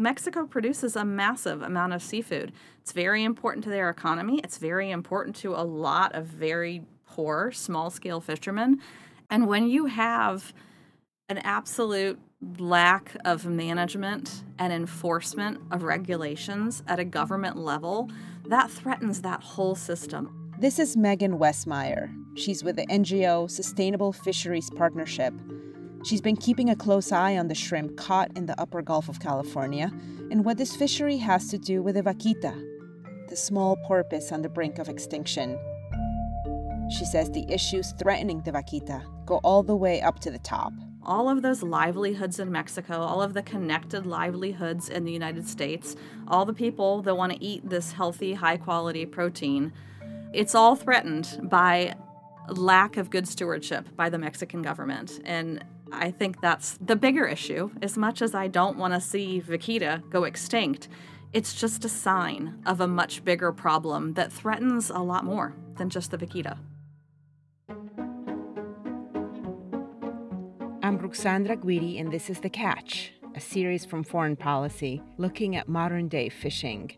Mexico produces a massive amount of seafood. It's very important to their economy. It's very important to a lot of very poor small scale fishermen. And when you have an absolute lack of management and enforcement of regulations at a government level, that threatens that whole system. This is Megan Westmeyer. She's with the NGO Sustainable Fisheries Partnership. She's been keeping a close eye on the shrimp caught in the upper Gulf of California and what this fishery has to do with the vaquita, the small porpoise on the brink of extinction. She says the issues threatening the vaquita go all the way up to the top. All of those livelihoods in Mexico, all of the connected livelihoods in the United States, all the people that want to eat this healthy, high quality protein, it's all threatened by lack of good stewardship by the Mexican government. And I think that's the bigger issue. As much as I don't want to see vaquita go extinct, it's just a sign of a much bigger problem that threatens a lot more than just the vaquita. I'm Ruxandra Guidi, and this is The Catch, a series from Foreign Policy looking at modern day fishing.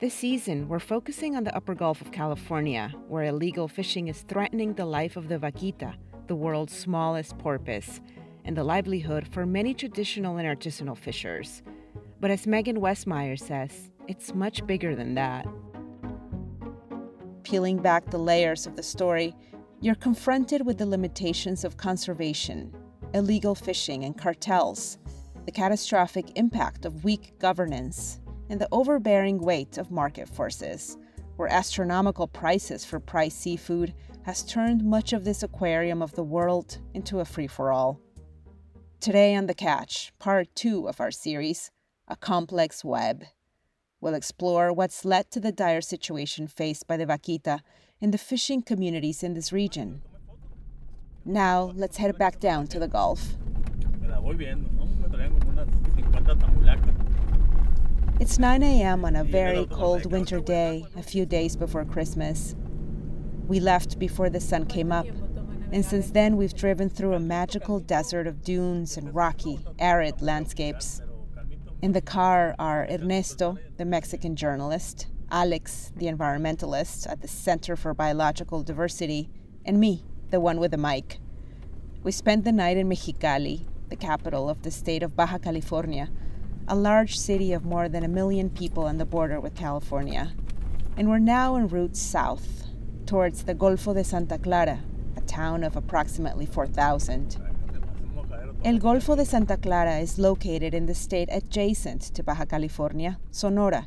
This season, we're focusing on the upper Gulf of California, where illegal fishing is threatening the life of the vaquita, the world's smallest porpoise, and the livelihood for many traditional and artisanal fishers. But as Megan Westmeyer says, it's much bigger than that. Peeling back the layers of the story, you're confronted with the limitations of conservation illegal fishing and cartels, the catastrophic impact of weak governance, and the overbearing weight of market forces, where astronomical prices for priced seafood has turned much of this aquarium of the world into a free for all. Today on The Catch, part two of our series, A Complex Web, we'll explore what's led to the dire situation faced by the vaquita and the fishing communities in this region now let's head back down to the Gulf. It's 9 a.m. on a very cold winter day, a few days before Christmas. We left before the sun came up, and since then we've driven through a magical desert of dunes and rocky, arid landscapes. In the car are Ernesto, the Mexican journalist, Alex, the environmentalist at the Center for Biological Diversity, and me, the one with the mic. We spent the night in Mexicali, the capital of the state of Baja California, a large city of more than a million people on the border with California. And we're now en route south, towards the Golfo de Santa Clara, town of approximately 4,000. El Golfo de Santa Clara is located in the state adjacent to Baja California, Sonora,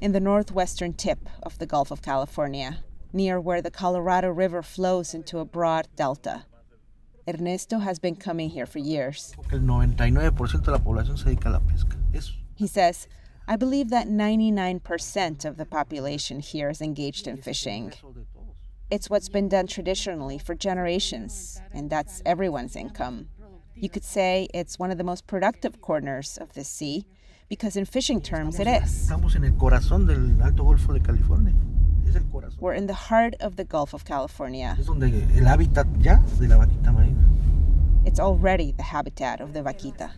in the northwestern tip of the Gulf of California near where the Colorado River flows into a broad delta. Ernesto has been coming here for years. He says, I believe that 99% of the population here is engaged in fishing. It's what's been done traditionally for generations, and that's everyone's income. You could say it's one of the most productive corners of the sea, because in fishing terms it is. We're in the heart of the Gulf of California. It's already the habitat of the vaquita.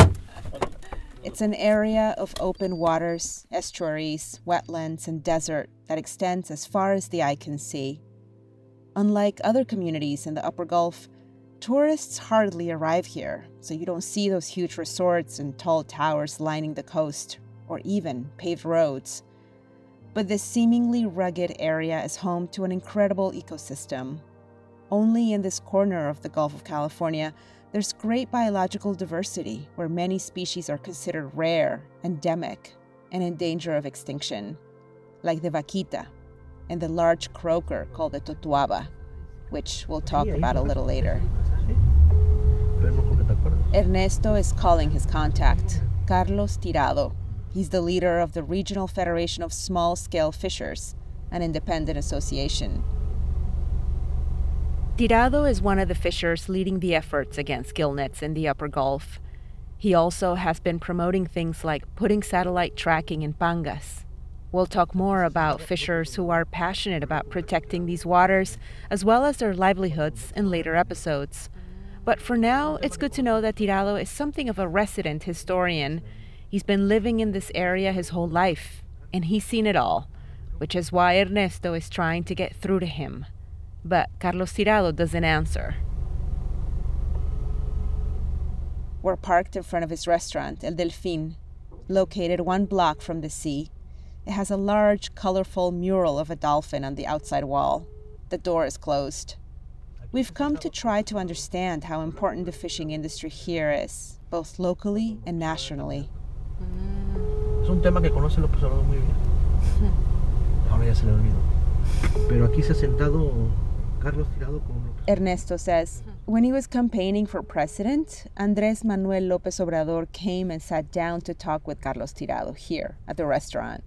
It's an area of open waters, estuaries, wetlands, and desert that extends as far as the eye can see. Unlike other communities in the Upper Gulf, tourists hardly arrive here, so you don't see those huge resorts and tall towers lining the coast or even paved roads. But this seemingly rugged area is home to an incredible ecosystem. Only in this corner of the Gulf of California, there's great biological diversity where many species are considered rare, endemic, and in danger of extinction, like the vaquita and the large croaker called the totoaba, which we'll talk about a little later. Ernesto is calling his contact, Carlos Tirado, He's the leader of the Regional Federation of Small Scale Fishers, an independent association. Tirado is one of the fishers leading the efforts against gill nets in the Upper Gulf. He also has been promoting things like putting satellite tracking in pangas. We'll talk more about fishers who are passionate about protecting these waters, as well as their livelihoods, in later episodes. But for now, it's good to know that Tirado is something of a resident historian. He's been living in this area his whole life, and he's seen it all, which is why Ernesto is trying to get through to him. But Carlos Tirado doesn't answer. We're parked in front of his restaurant, El Delfín, located one block from the sea. It has a large, colorful mural of a dolphin on the outside wall. The door is closed. We've come to try to understand how important the fishing industry here is, both locally and nationally. Es un tema que conoce López Obrador muy bien. Ahora ya se le olvidó. Pero aquí se ha sentado Carlos Tirado con López. Ernesto says when he was campaigning for president, Andrés Manuel López Obrador came and sat down to talk with Carlos Tirado here at the restaurant.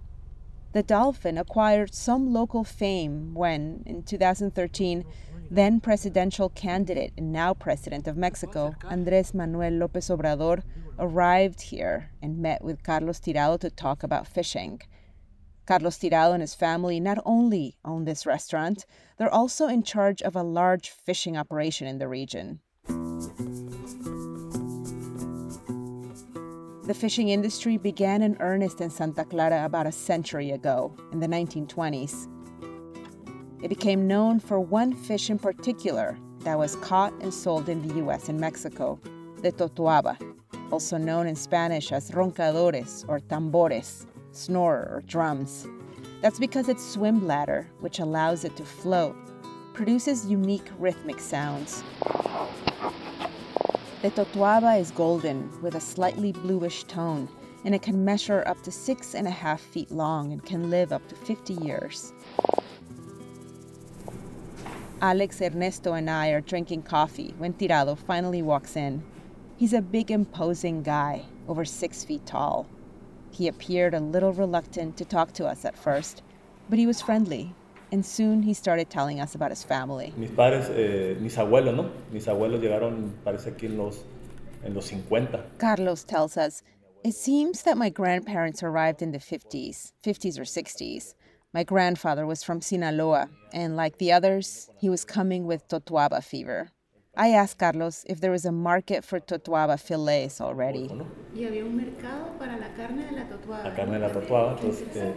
The dolphin acquired some local fame when, in 2013, then presidential candidate and now president of Mexico, Andrés Manuel López Obrador, arrived here and met with Carlos Tirado to talk about fishing. Carlos Tirado and his family not only own this restaurant, they're also in charge of a large fishing operation in the region. The fishing industry began in earnest in Santa Clara about a century ago, in the 1920s. It became known for one fish in particular that was caught and sold in the US and Mexico, the totoaba, also known in Spanish as roncadores or tambores, snore or drums. That's because its swim bladder, which allows it to float, produces unique rhythmic sounds. The totoaba is golden with a slightly bluish tone, and it can measure up to six and a half feet long and can live up to 50 years. Alex, Ernesto, and I are drinking coffee when Tirado finally walks in. He's a big, imposing guy, over six feet tall. He appeared a little reluctant to talk to us at first, but he was friendly, and soon he started telling us about his family. Mis padres, eh, mis abuelos, ¿no? Mis abuelos llegaron, parece que en los, en los 50. Carlos tells us it seems that my grandparents arrived in the 50s, 50s or 60s. My grandfather was from Sinaloa, and like the others, he was coming with totoaba fever. I asked Carlos if there was a market for totoaba fillets already.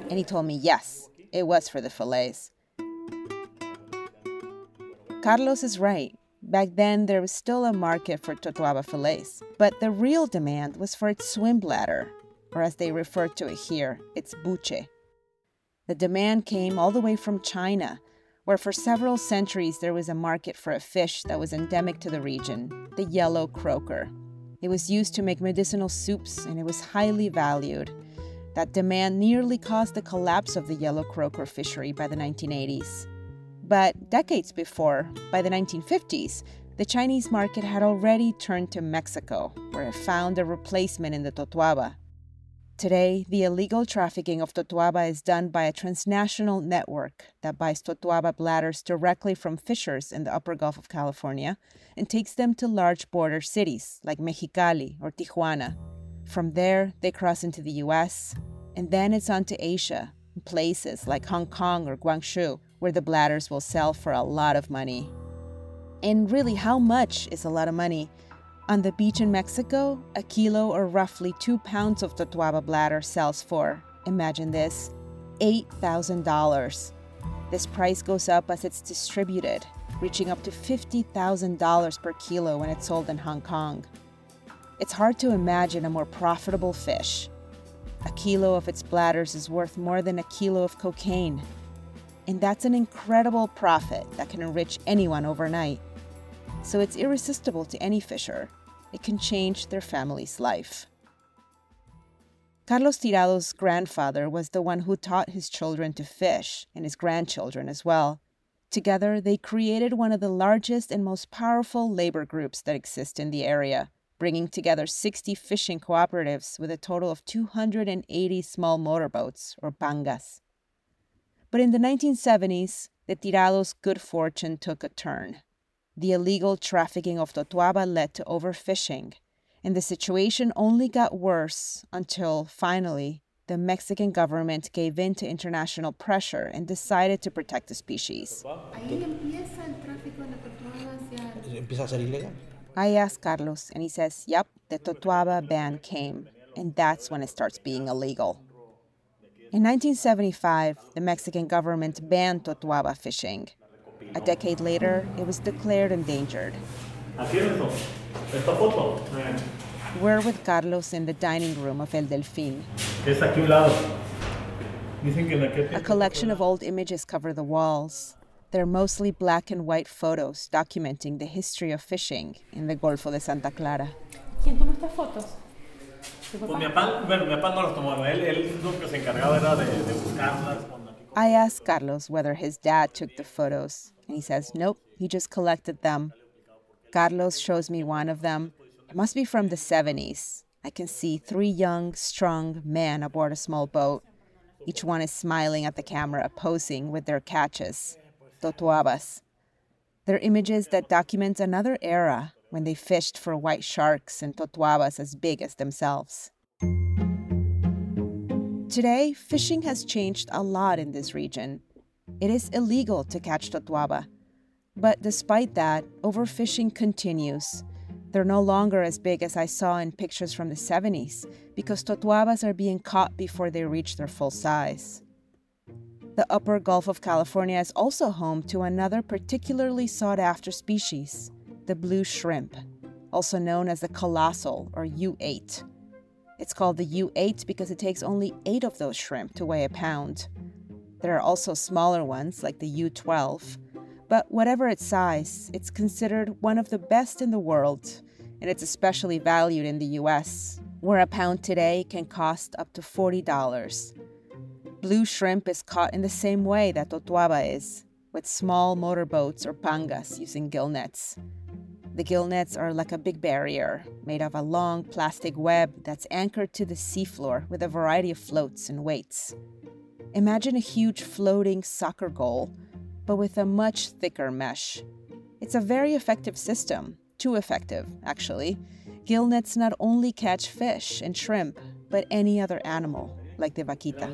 And he told me yes, it was for the fillets. Carlos is right. Back then, there was still a market for totoaba fillets, but the real demand was for its swim bladder, or as they refer to it here, its buche. The demand came all the way from China where for several centuries there was a market for a fish that was endemic to the region, the yellow croaker. It was used to make medicinal soups and it was highly valued. That demand nearly caused the collapse of the yellow croaker fishery by the 1980s. But decades before, by the 1950s, the Chinese market had already turned to Mexico, where it found a replacement in the totoaba, Today, the illegal trafficking of totoaba is done by a transnational network that buys totoaba bladders directly from fishers in the upper Gulf of California and takes them to large border cities like Mexicali or Tijuana. From there, they cross into the US, and then it's on to Asia, places like Hong Kong or Guangzhou, where the bladders will sell for a lot of money. And really, how much is a lot of money? On the beach in Mexico, a kilo or roughly two pounds of totoaba bladder sells for, imagine this, $8,000. This price goes up as it's distributed, reaching up to $50,000 per kilo when it's sold in Hong Kong. It's hard to imagine a more profitable fish. A kilo of its bladders is worth more than a kilo of cocaine. And that's an incredible profit that can enrich anyone overnight. So it's irresistible to any fisher it can change their family's life. Carlos Tirado's grandfather was the one who taught his children to fish, and his grandchildren as well. Together, they created one of the largest and most powerful labor groups that exist in the area, bringing together 60 fishing cooperatives with a total of 280 small motorboats, or pangas. But in the 1970s, the Tirados' good fortune took a turn. The illegal trafficking of totoaba led to overfishing, and the situation only got worse until finally the Mexican government gave in to international pressure and decided to protect the species. I asked Carlos, and he says, yep, the Totoaba ban came, and that's when it starts being illegal. In 1975, the Mexican government banned Totoaba fishing. A decade later, it was declared endangered. We're with Carlos in the dining room of El Delfín. A collection of old images cover the walls. They're mostly black and white photos documenting the history of fishing in the Golfo de Santa Clara. ¿Quién tomó estas fotos? Pues mi papá, bueno, mi papá no las tomó, él, él lo que se encargaba era de, de buscarlas. I asked Carlos whether his dad took the photos, and he says nope, he just collected them. Carlos shows me one of them. It must be from the 70s. I can see three young, strong men aboard a small boat. Each one is smiling at the camera, posing with their catches, totoabas. They're images that document another era when they fished for white sharks and totoabas as big as themselves. Today, fishing has changed a lot in this region. It is illegal to catch totoaba. But despite that, overfishing continues. They're no longer as big as I saw in pictures from the 70s because totoabas are being caught before they reach their full size. The upper Gulf of California is also home to another particularly sought after species, the blue shrimp, also known as the colossal or U8. It's called the U8 because it takes only eight of those shrimp to weigh a pound. There are also smaller ones like the U12, but whatever its size, it's considered one of the best in the world, and it's especially valued in the US, where a pound today can cost up to $40. Blue shrimp is caught in the same way that totoaba is, with small motorboats or pangas using gill nets. The gill nets are like a big barrier made of a long plastic web that's anchored to the seafloor with a variety of floats and weights. Imagine a huge floating soccer goal, but with a much thicker mesh. It's a very effective system, too effective, actually. Gill nets not only catch fish and shrimp, but any other animal, like the vaquita.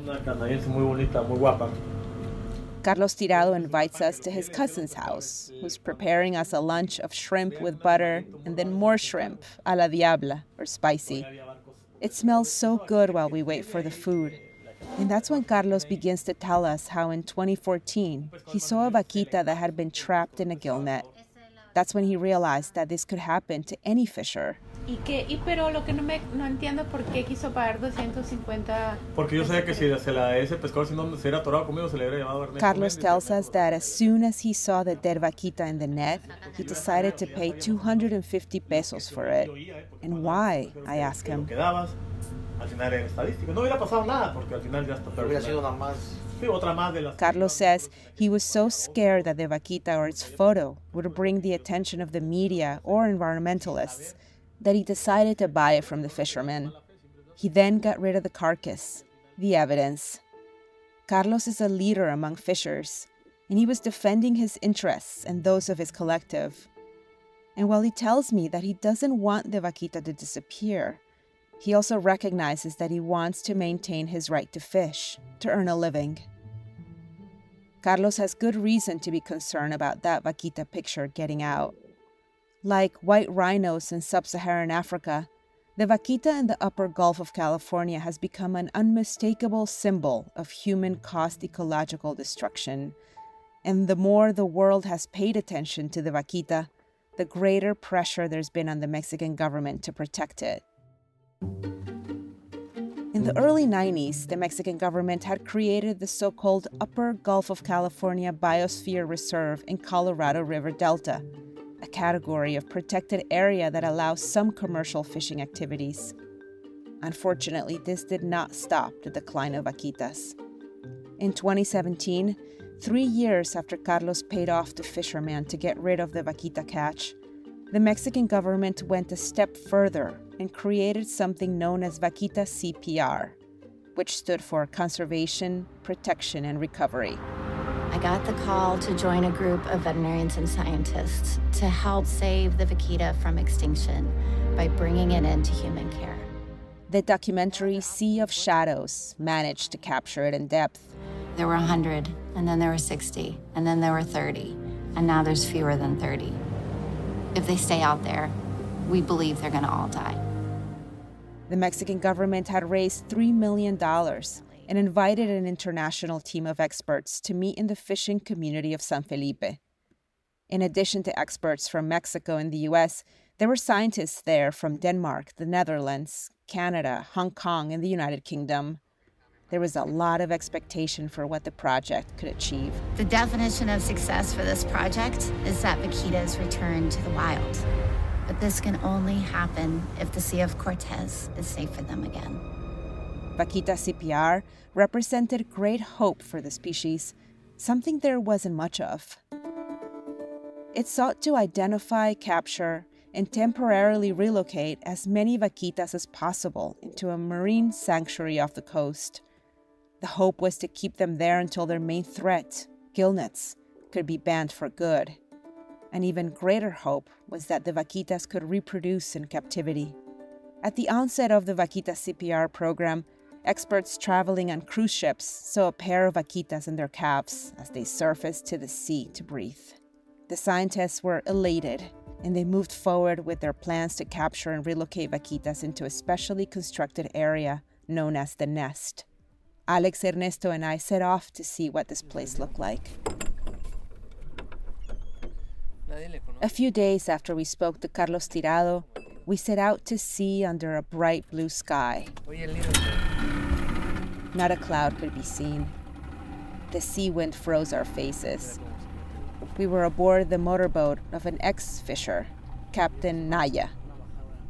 Carlos Tirado invites us to his cousin's house, who's preparing us a lunch of shrimp with butter and then more shrimp, a la diabla, or spicy. It smells so good while we wait for the food. And that's when Carlos begins to tell us how in 2014 he saw a vaquita that had been trapped in a gill net. That's when he realized that this could happen to any fisher. Y que, y pero lo que no me no entiendo por qué quiso pagar 250 Porque yo sabía que si se la ese pescador si no se era atorado conmigo se le hubiera llevado Ernesto Carlos tells us that as soon as he saw the dead vaquita in the net, he decided to pay 250 pesos for it. And why? I ask him. quedabas, al final era estadístico. No hubiera pasado nada porque al final ya está Pero hubiera sido una más. Carlos says he was so scared that the vaquita or its photo would bring the attention of the media or environmentalists that he decided to buy it from the fishermen. He then got rid of the carcass, the evidence. Carlos is a leader among fishers, and he was defending his interests and those of his collective. And while he tells me that he doesn't want the vaquita to disappear, he also recognizes that he wants to maintain his right to fish, to earn a living. Carlos has good reason to be concerned about that vaquita picture getting out. Like white rhinos in sub Saharan Africa, the vaquita in the upper Gulf of California has become an unmistakable symbol of human caused ecological destruction. And the more the world has paid attention to the vaquita, the greater pressure there's been on the Mexican government to protect it. In the early 90s, the Mexican government had created the so called Upper Gulf of California Biosphere Reserve in Colorado River Delta, a category of protected area that allows some commercial fishing activities. Unfortunately, this did not stop the decline of vaquitas. In 2017, three years after Carlos paid off the fisherman to get rid of the vaquita catch, the Mexican government went a step further and created something known as Vaquita CPR, which stood for Conservation, Protection, and Recovery. I got the call to join a group of veterinarians and scientists to help save the vaquita from extinction by bringing it into human care. The documentary Sea of Shadows managed to capture it in depth. There were 100, and then there were 60, and then there were 30, and now there's fewer than 30. If they stay out there, we believe they're going to all die. The Mexican government had raised $3 million and invited an international team of experts to meet in the fishing community of San Felipe. In addition to experts from Mexico and the US, there were scientists there from Denmark, the Netherlands, Canada, Hong Kong, and the United Kingdom. There was a lot of expectation for what the project could achieve. The definition of success for this project is that vaquitas return to the wild. But this can only happen if the Sea of Cortez is safe for them again. Vaquita CPR represented great hope for the species, something there wasn't much of. It sought to identify, capture, and temporarily relocate as many vaquitas as possible into a marine sanctuary off the coast. The hope was to keep them there until their main threat, gillnets, could be banned for good. An even greater hope was that the vaquitas could reproduce in captivity. At the onset of the Vaquita CPR program, experts traveling on cruise ships saw a pair of vaquitas and their calves as they surfaced to the sea to breathe. The scientists were elated and they moved forward with their plans to capture and relocate vaquitas into a specially constructed area known as the nest. Alex Ernesto and I set off to see what this place looked like. A few days after we spoke to Carlos Tirado, we set out to sea under a bright blue sky. Not a cloud could be seen. The sea wind froze our faces. We were aboard the motorboat of an ex fisher, Captain Naya.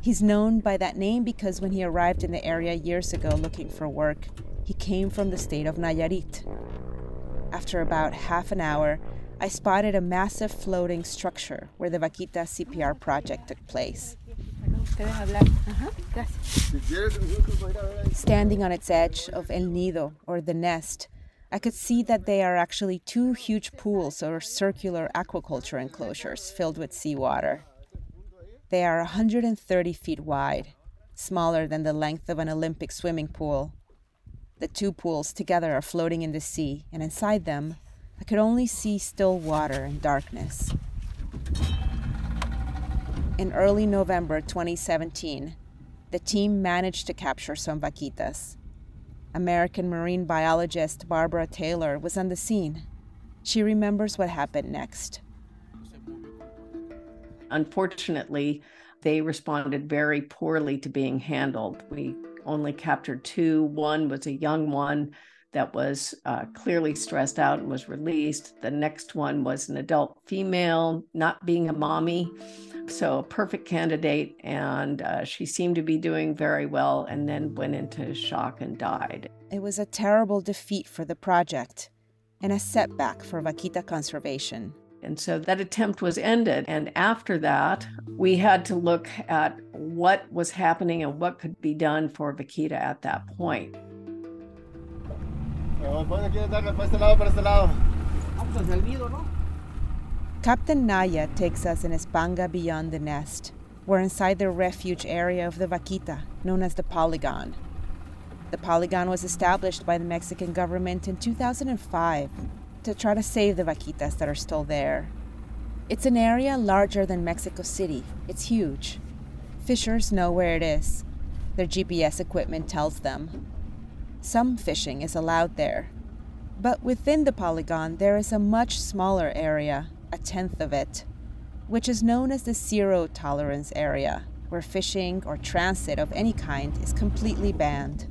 He's known by that name because when he arrived in the area years ago looking for work, he came from the state of Nayarit. After about half an hour, I spotted a massive floating structure where the Vaquita CPR project took place. Standing on its edge of El Nido, or the nest, I could see that they are actually two huge pools or circular aquaculture enclosures filled with seawater. They are 130 feet wide, smaller than the length of an Olympic swimming pool. The two pools together are floating in the sea, and inside them, I could only see still water and darkness. In early November 2017, the team managed to capture some vaquitas. American marine biologist Barbara Taylor was on the scene. She remembers what happened next. Unfortunately, they responded very poorly to being handled. We only captured two. One was a young one that was uh, clearly stressed out and was released. The next one was an adult female, not being a mommy. So, a perfect candidate. And uh, she seemed to be doing very well and then went into shock and died. It was a terrible defeat for the project and a setback for Vaquita conservation. And so that attempt was ended. And after that, we had to look at what was happening and what could be done for Vaquita at that point. Captain Naya takes us in his panga beyond the nest. We're inside the refuge area of the Vaquita, known as the Polygon. The Polygon was established by the Mexican government in 2005 to try to save the vaquitas that are still there. It's an area larger than Mexico City. It's huge. Fishers know where it is. Their GPS equipment tells them. Some fishing is allowed there. But within the polygon, there is a much smaller area, a tenth of it, which is known as the zero tolerance area, where fishing or transit of any kind is completely banned.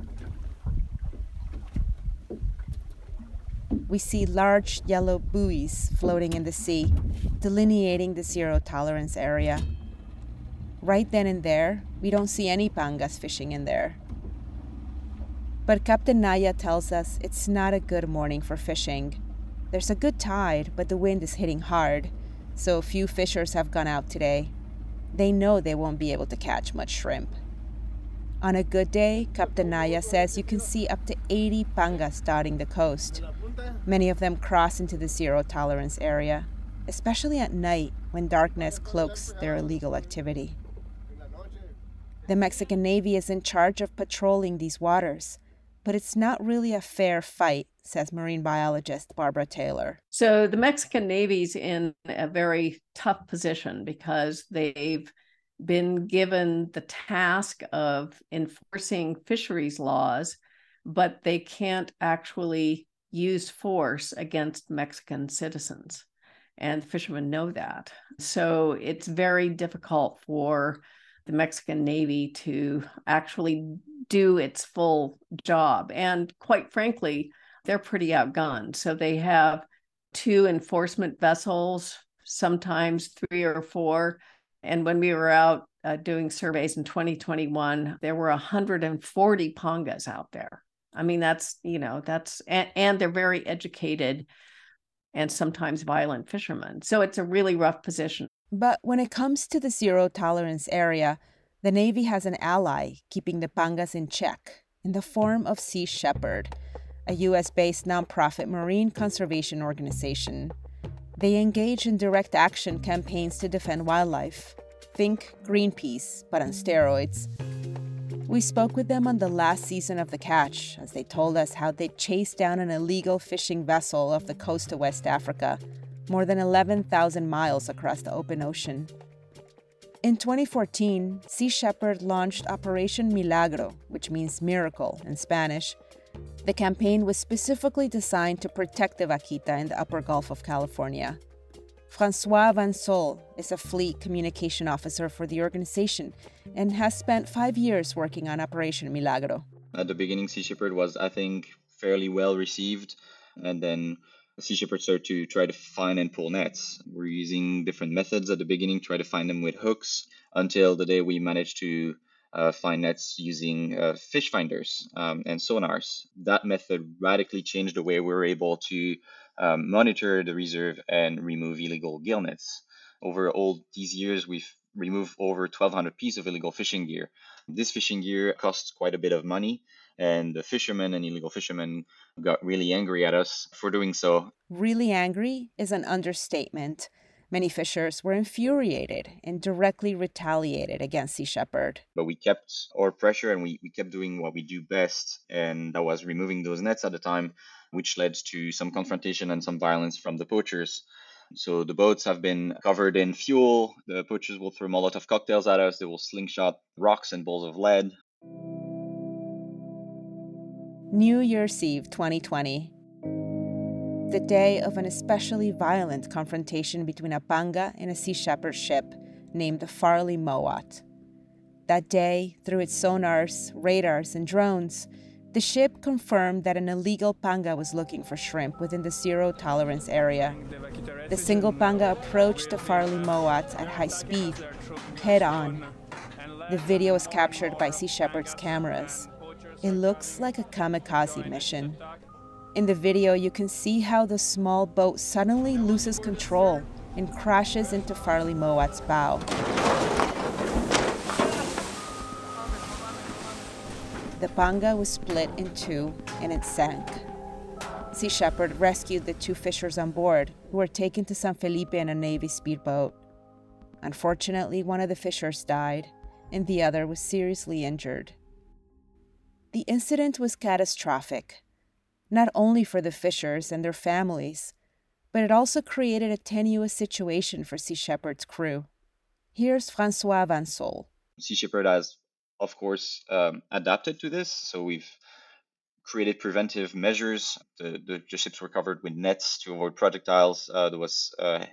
We see large yellow buoys floating in the sea, delineating the zero tolerance area. Right then and there, we don't see any pangas fishing in there. But Captain Naya tells us it's not a good morning for fishing. There's a good tide, but the wind is hitting hard, so few fishers have gone out today. They know they won't be able to catch much shrimp. On a good day, Captain Naya says you can see up to 80 pangas dotting the coast. Many of them cross into the zero tolerance area, especially at night when darkness cloaks their illegal activity. The Mexican Navy is in charge of patrolling these waters, but it's not really a fair fight, says marine biologist Barbara Taylor. So the Mexican Navy's in a very tough position because they've been given the task of enforcing fisheries laws, but they can't actually use force against Mexican citizens. And fishermen know that. So it's very difficult for the Mexican Navy to actually do its full job. And quite frankly, they're pretty outgunned. So they have two enforcement vessels, sometimes three or four. And when we were out uh, doing surveys in 2021, there were 140 pongas out there. I mean, that's, you know, that's, and, and they're very educated and sometimes violent fishermen. So it's a really rough position. But when it comes to the zero tolerance area, the Navy has an ally keeping the pangas in check in the form of Sea Shepherd, a US based nonprofit marine conservation organization. They engage in direct action campaigns to defend wildlife. Think Greenpeace, but on steroids. We spoke with them on the last season of The Catch as they told us how they chased down an illegal fishing vessel off the coast of West Africa, more than 11,000 miles across the open ocean. In 2014, Sea Shepherd launched Operation Milagro, which means miracle in Spanish. The campaign was specifically designed to protect the vaquita in the upper Gulf of California. Francois Van Sol is a fleet communication officer for the organization and has spent five years working on Operation Milagro. At the beginning, Sea Shepherd was, I think, fairly well received, and then Sea shepherds to try to find and pull nets. We're using different methods at the beginning, try to find them with hooks, until the day we manage to uh, find nets using uh, fish finders um, and sonars. That method radically changed the way we were able to um, monitor the reserve and remove illegal gill nets. Over all these years, we've removed over 1,200 pieces of illegal fishing gear. This fishing gear costs quite a bit of money, and the fishermen and illegal fishermen got really angry at us for doing so. Really angry is an understatement. Many fishers were infuriated and directly retaliated against Sea Shepherd. But we kept our pressure and we, we kept doing what we do best, and that was removing those nets at the time, which led to some confrontation and some violence from the poachers. So the boats have been covered in fuel. The poachers will throw Molotov cocktails at us. They will slingshot rocks and balls of lead. New Year's Eve 2020 the day of an especially violent confrontation between a panga and a Sea Shepherd ship named the Farley Mowat. That day, through its sonars, radars, and drones, the ship confirmed that an illegal panga was looking for shrimp within the zero tolerance area. The single panga approached the Farley Mowat at high speed, head on. The video was captured by Sea Shepherd's cameras. It looks like a kamikaze mission. In the video, you can see how the small boat suddenly loses control and crashes into Farley Mowat's bow. The panga was split in two and it sank. Sea Shepherd rescued the two fishers on board, who were taken to San Felipe in a Navy speedboat. Unfortunately, one of the fishers died, and the other was seriously injured. The incident was catastrophic not only for the fishers and their families, but it also created a tenuous situation for Sea Shepherd's crew. Here's Francois Van Sol. Sea Shepherd has, of course, um, adapted to this. So we've created preventive measures. The, the, the, ships were covered with nets to avoid projectiles. Uh, there was uh,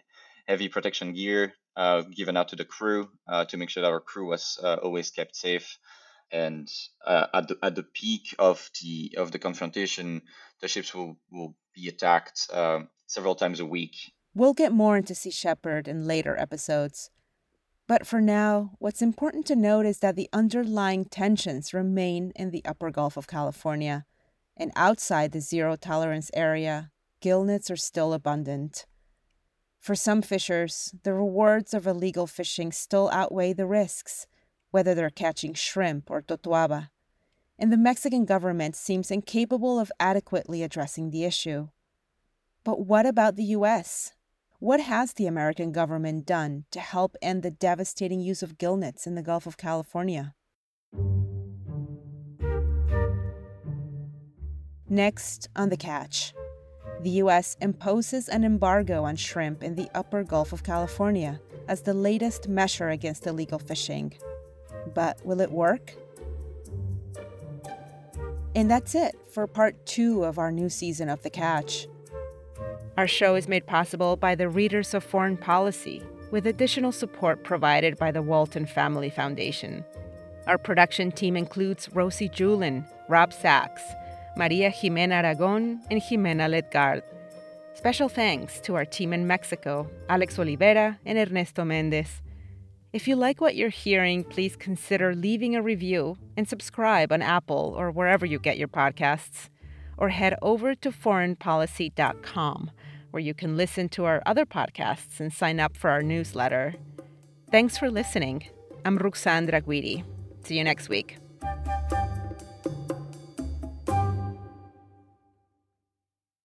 heavy protection gear uh, given out to the crew uh, to make sure that our crew was uh, always kept safe and uh, at the at the peak of the of the confrontation, the ships will will be attacked uh, several times a week. We'll get more into Sea Shepherd in later episodes. But for now, what's important to note is that the underlying tensions remain in the upper Gulf of California, and outside the zero tolerance area, gillnets are still abundant. For some fishers, the rewards of illegal fishing still outweigh the risks whether they're catching shrimp or totoaba, and the Mexican government seems incapable of adequately addressing the issue. But what about the U.S.? What has the American government done to help end the devastating use of gillnets in the Gulf of California? Next on The Catch. the U.S. imposes an embargo on shrimp in the upper Gulf of California as the latest measure against illegal fishing. But will it work? And that's it for part two of our new season of The Catch. Our show is made possible by the readers of Foreign Policy, with additional support provided by the Walton Family Foundation. Our production team includes Rosie Julin, Rob Sachs, Maria Jimena Aragon, and Jimena Letgard. Special thanks to our team in Mexico, Alex Olivera and Ernesto Mendez. If you like what you're hearing, please consider leaving a review and subscribe on Apple or wherever you get your podcasts. Or head over to foreignpolicy.com, where you can listen to our other podcasts and sign up for our newsletter. Thanks for listening. I'm Ruxandra Guidi. See you next week.